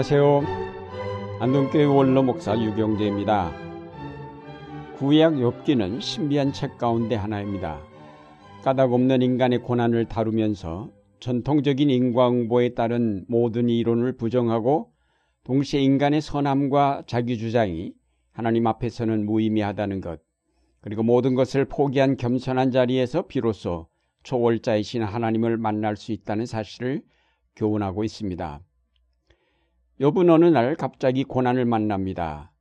안녕하세요. 안동교회 원로 목사 유경재입니다. 구약 욥기는 신비한 책 가운데 하나입니다. 까닭 없는 인간의 고난을 다루면서 전통적인 인과응보에 따른 모든 이론을 부정하고 동시에 인간의 선함과 자기 주장이 하나님 앞에서는 무의미하다는 것, 그리고 모든 것을 포기한 겸손한 자리에서 비로소 초월자이신 하나님을 만날 수 있다는 사실을 교훈하고 있습니다. 욥은 어느 날 갑자기 고난을 만납니다.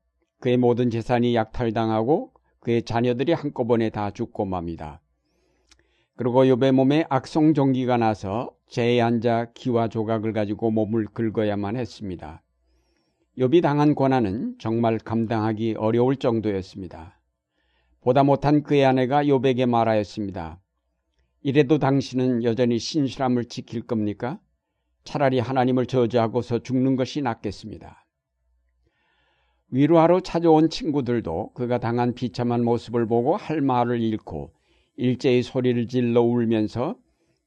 그의 모든 재산이 약탈당하고 그의 자녀들이 한꺼번에 다 죽고 맙니다. 그리고 욥의 몸에 악성 종기가 나서 재에 앉아 기와 조각을 가지고 몸을 긁어야만 했습니다. 욥이 당한 고난은 정말 감당하기 어려울 정도였습니다. 보다 못한 그의 아내가 욥에게 말하였습니다. 이래도 당신은 여전히 신실함을 지킬 겁니까? 차라리 하나님을 저주하고서 죽는 것이 낫겠습니다. 위로하러 찾아온 친구들도 그가 당한 비참한 모습을 보고 할 말을 잃고 일제히 소리를 질러 울면서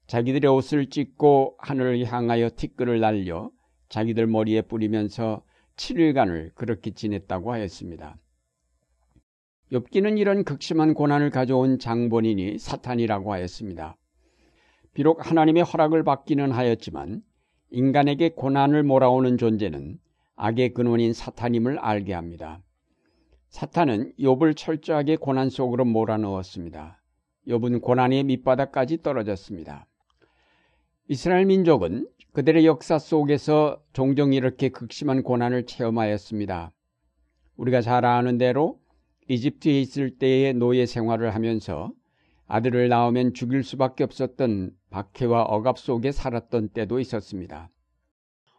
자기들의 옷을 찢고 하늘을 향하여 티끌을 날려 자기들 머리에 뿌리면서 7일간을 그렇게 지냈다고 하였습니다. 엽기는 이런 극심한 고난을 가져온 장본인이 사탄이라고 하였습니다. 비록 하나님의 허락을 받기는 하였지만 인간에게 고난을 몰아오는 존재는 악의 근원인 사탄임을 알게 합니다. 사탄은 욥을 철저하게 고난 속으로 몰아넣었습니다. 욥은 고난의 밑바닥까지 떨어졌습니다. 이스라엘 민족은 그들의 역사 속에서 종종 이렇게 극심한 고난을 체험하였습니다. 우리가 잘 아는 대로 이집트에 있을 때의 노예 생활을 하면서 아들을 낳으면 죽일 수밖에 없었던 박해와 억압 속에 살았던 때도 있었습니다.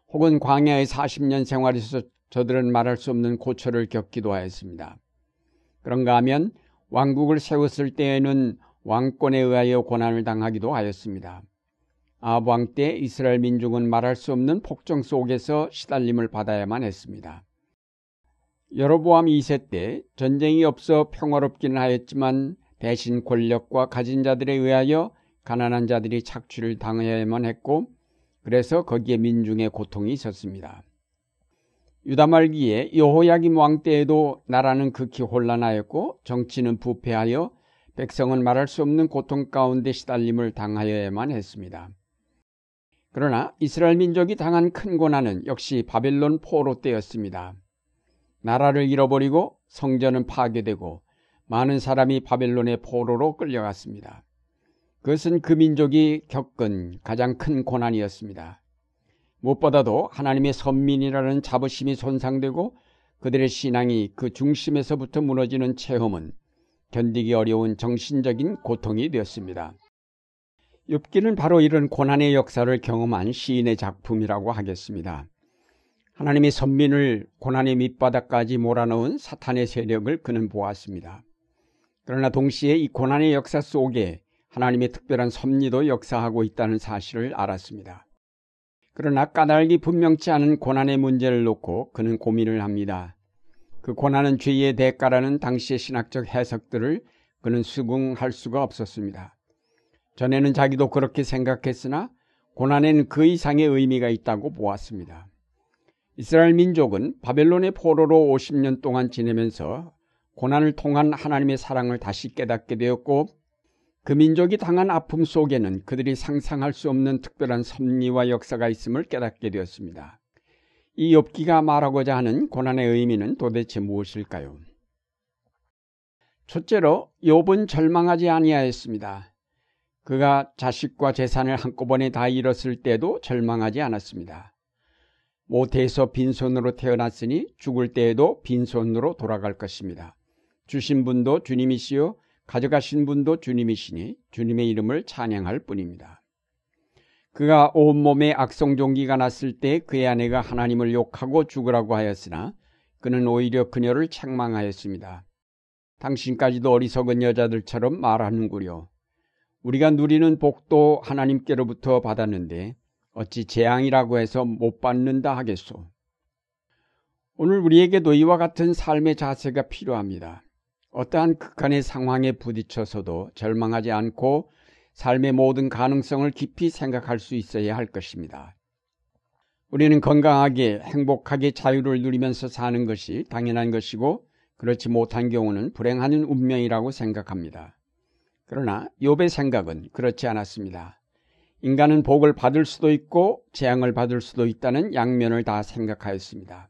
혹은 광야의 40년 생활에서 저들은 말할 수 없는 고초를 겪기도 하였습니다. 그런가 하면 왕국을 세웠을 때에는 왕권에 의하여 고난을 당하기도 하였습니다. 아왕 때 이스라엘 민족은 말할 수 없는 폭정 속에서 시달림을 받아야만 했습니다. 여로보암 2세 때 전쟁이 없어 평화롭기는 하였지만 대신 권력과 가진 자들에 의하여 가난한 자들이 착취를 당해야만 했고 그래서 거기에 민중의 고통이 있었습니다. 유다 말기에 여호야김 왕 때에도 나라는 극히 혼란하였고 정치는 부패하여 백성은 말할 수 없는 고통 가운데 시달림을 당하여야만 했습니다. 그러나 이스라엘 민족이 당한 큰 고난은 역시 바벨론 포로 때였습니다. 나라를 잃어버리고 성전은 파괴되고 많은 사람이 바벨론의 포로로 끌려갔습니다. 그것은 그 민족이 겪은 가장 큰 고난이었습니다. 무엇보다도 하나님의 선민이라는 자부심이 손상되고 그들의 신앙이 그 중심에서부터 무너지는 체험은 견디기 어려운 정신적인 고통이 되었습니다. 욥기는 바로 이런 고난의 역사를 경험한 시인의 작품이라고 하겠습니다. 하나님의 선민을 고난의 밑바닥까지 몰아넣은 사탄의 세력을 그는 보았습니다. 그러나 동시에 이 고난의 역사 속에 하나님의 특별한 섭리도 역사하고 있다는 사실을 알았습니다. 그러나 까닭이 분명치 않은 고난의 문제를 놓고 그는 고민을 합니다. 그 고난은 죄의 대가라는 당시의 신학적 해석들을 그는 수긍할 수가 없었습니다. 전에는 자기도 그렇게 생각했으나 고난에는 그 이상의 의미가 있다고 보았습니다. 이스라엘 민족은 바벨론의 포로로 50년 동안 지내면서 고난을 통한 하나님의 사랑을 다시 깨닫게 되었고 그 민족이 당한 아픔 속에는 그들이 상상할 수 없는 특별한 섭리와 역사가 있음을 깨닫게 되었습니다. 이 엽기가 말하고자 하는 고난의 의미는 도대체 무엇일까요? 첫째로 욥은 절망하지 아니하였습니다. 그가 자식과 재산을 한꺼번에 다 잃었을 때도 절망하지 않았습니다. 모태에서 빈손으로 태어났으니 죽을 때에도 빈손으로 돌아갈 것입니다. 주신 분도 주님이시요 가져가신 분도 주님이시니 주님의 이름을 찬양할 뿐입니다. 그가 온몸에 악성종기가 났을 때 그의 아내가 하나님을 욕하고 죽으라고 하였으나 그는 오히려 그녀를 책망하였습니다. 당신까지도 어리석은 여자들처럼 말하는구려. 우리가 누리는 복도 하나님께로부터 받았는데 어찌 재앙이라고 해서 못 받는다 하겠소. 오늘 우리에게도 이와 같은 삶의 자세가 필요합니다. 어떠한 극한의 상황에 부딪혀서도 절망하지 않고 삶의 모든 가능성을 깊이 생각할 수 있어야 할 것입니다. 우리는 건강하게 행복하게 자유를 누리면서 사는 것이 당연한 것이고 그렇지 못한 경우는 불행한 운명이라고 생각합니다. 그러나 욥의 생각은 그렇지 않았습니다. 인간은 복을 받을 수도 있고 재앙을 받을 수도 있다는 양면을 다 생각하였습니다.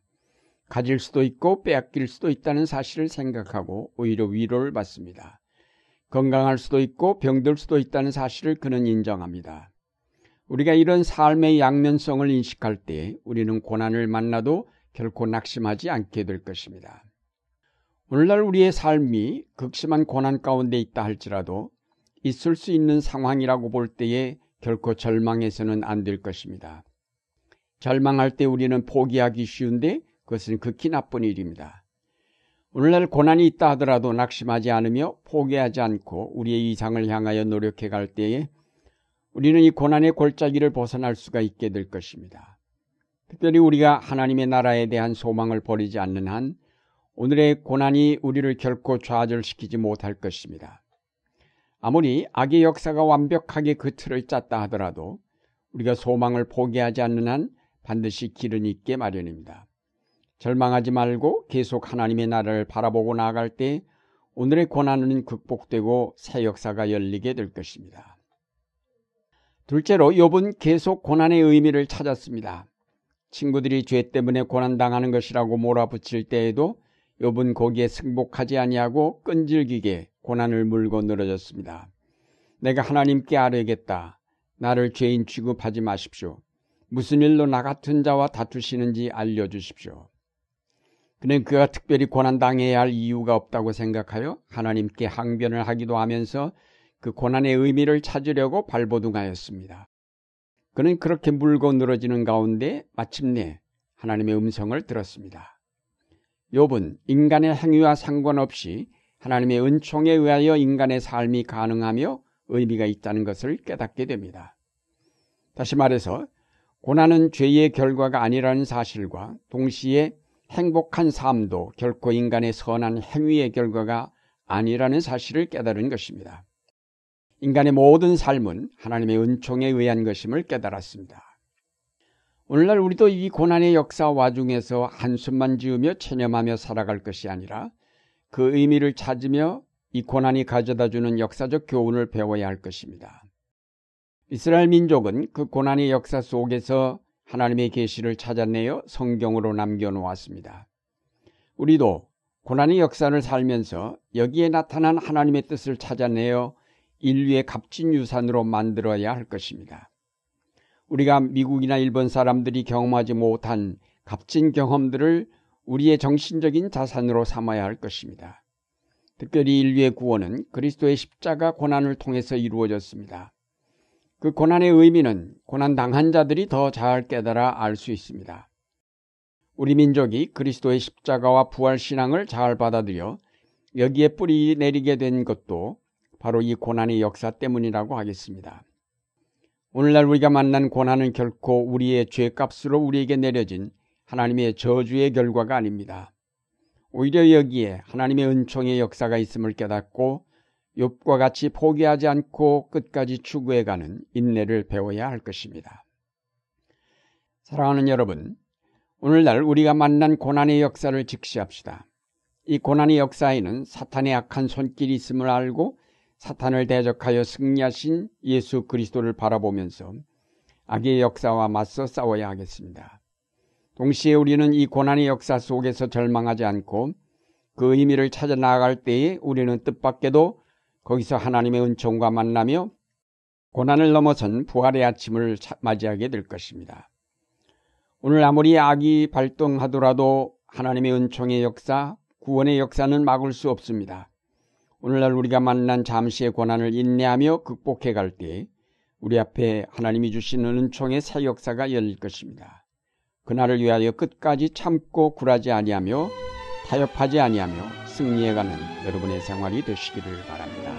가질 수도 있고 빼앗길 수도 있다는 사실을 생각하고 오히려 위로를 받습니다. 건강할 수도 있고 병들 수도 있다는 사실을 그는 인정합니다. 우리가 이런 삶의 양면성을 인식할 때 우리는 고난을 만나도 결코 낙심하지 않게 될 것입니다. 오늘날 우리의 삶이 극심한 고난 가운데 있다 할지라도 있을 수 있는 상황이라고 볼 때에 결코 절망해서는 안 될 것입니다. 절망할 때 우리는 포기하기 쉬운데 그것은 극히 나쁜 일입니다. 오늘날 고난이 있다 하더라도 낙심하지 않으며 포기하지 않고 우리의 이상을 향하여 노력해 갈 때에 우리는 이 고난의 골짜기를 벗어날 수가 있게 될 것입니다. 특별히 우리가 하나님의 나라에 대한 소망을 버리지 않는 한 오늘의 고난이 우리를 결코 좌절시키지 못할 것입니다. 아무리 악의 역사가 완벽하게 그 틀을 짰다 하더라도 우리가 소망을 포기하지 않는 한 반드시 길은 있게 마련입니다. 절망하지 말고 계속 하나님의 나라를 바라보고 나아갈 때 오늘의 고난은 극복되고 새 역사가 열리게 될 것입니다. 둘째로 욥은 계속 고난의 의미를 찾았습니다. 친구들이 죄 때문에 고난당하는 것이라고 몰아붙일 때에도 욥은 거기에 승복하지 아니하고 끈질기게 고난을 물고 늘어졌습니다. 내가 하나님께 아뢰겠다. 나를 죄인 취급하지 마십시오. 무슨 일로 나 같은 자와 다투시는지 알려주십시오. 그는 그가 특별히 고난당해야 할 이유가 없다고 생각하여 하나님께 항변을 하기도 하면서 그 고난의 의미를 찾으려고 발버둥하였습니다. 그는 그렇게 물고 늘어지는 가운데 마침내 하나님의 음성을 들었습니다. 욥은 인간의 행위와 상관없이 하나님의 은총에 의하여 인간의 삶이 가능하며 의미가 있다는 것을 깨닫게 됩니다. 다시 말해서 고난은 죄의 결과가 아니라는 사실과 동시에 행복한 삶도 결코 인간의 선한 행위의 결과가 아니라는 사실을 깨달은 것입니다. 인간의 모든 삶은 하나님의 은총에 의한 것임을 깨달았습니다. 오늘날 우리도 이 고난의 역사 와중에서 한숨만 지으며 체념하며 살아갈 것이 아니라 그 의미를 찾으며 이 고난이 가져다 주는 역사적 교훈을 배워야 할 것입니다. 이스라엘 민족은 그 고난의 역사 속에서 하나님의 계시를 찾아내어 성경으로 남겨놓았습니다. 우리도 고난의 역사를 살면서 여기에 나타난 하나님의 뜻을 찾아내어 인류의 값진 유산으로 만들어야 할 것입니다. 우리가 미국이나 일본 사람들이 경험하지 못한 값진 경험들을 우리의 정신적인 자산으로 삼아야 할 것입니다. 특별히 인류의 구원은 그리스도의 십자가 고난을 통해서 이루어졌습니다. 그 고난의 의미는 고난 당한 자들이 더 잘 깨달아 알 수 있습니다. 우리 민족이 그리스도의 십자가와 부활 신앙을 잘 받아들여 여기에 뿌리 내리게 된 것도 바로 이 고난의 역사 때문이라고 하겠습니다. 오늘날 우리가 만난 고난은 결코 우리의 죄값으로 우리에게 내려진 하나님의 저주의 결과가 아닙니다. 오히려 여기에 하나님의 은총의 역사가 있음을 깨닫고 욥과 같이 포기하지 않고 끝까지 추구해가는 인내를 배워야 할 것입니다. 사랑하는 여러분, 오늘날 우리가 만난 고난의 역사를 직시합시다. 이 고난의 역사에는 사탄의 악한 손길이 있음을 알고 사탄을 대적하여 승리하신 예수 그리스도를 바라보면서 악의 역사와 맞서 싸워야 하겠습니다. 동시에 우리는 이 고난의 역사 속에서 절망하지 않고 그 의미를 찾아 나아갈 때에 우리는 뜻밖에도 거기서 하나님의 은총과 만나며 고난을 넘어선 부활의 아침을 맞이하게 될 것입니다. 오늘 아무리 악이 발동하더라도 하나님의 은총의 역사, 구원의 역사는 막을 수 없습니다. 오늘날 우리가 만난 잠시의 고난을 인내하며 극복해 갈 때 우리 앞에 하나님이 주시는 은총의 새 역사가 열릴 것입니다. 그날을 위하여 끝까지 참고 굴하지 아니하며 타협하지 아니하며 승리해가는 여러분의 생활이 되시기를 바랍니다.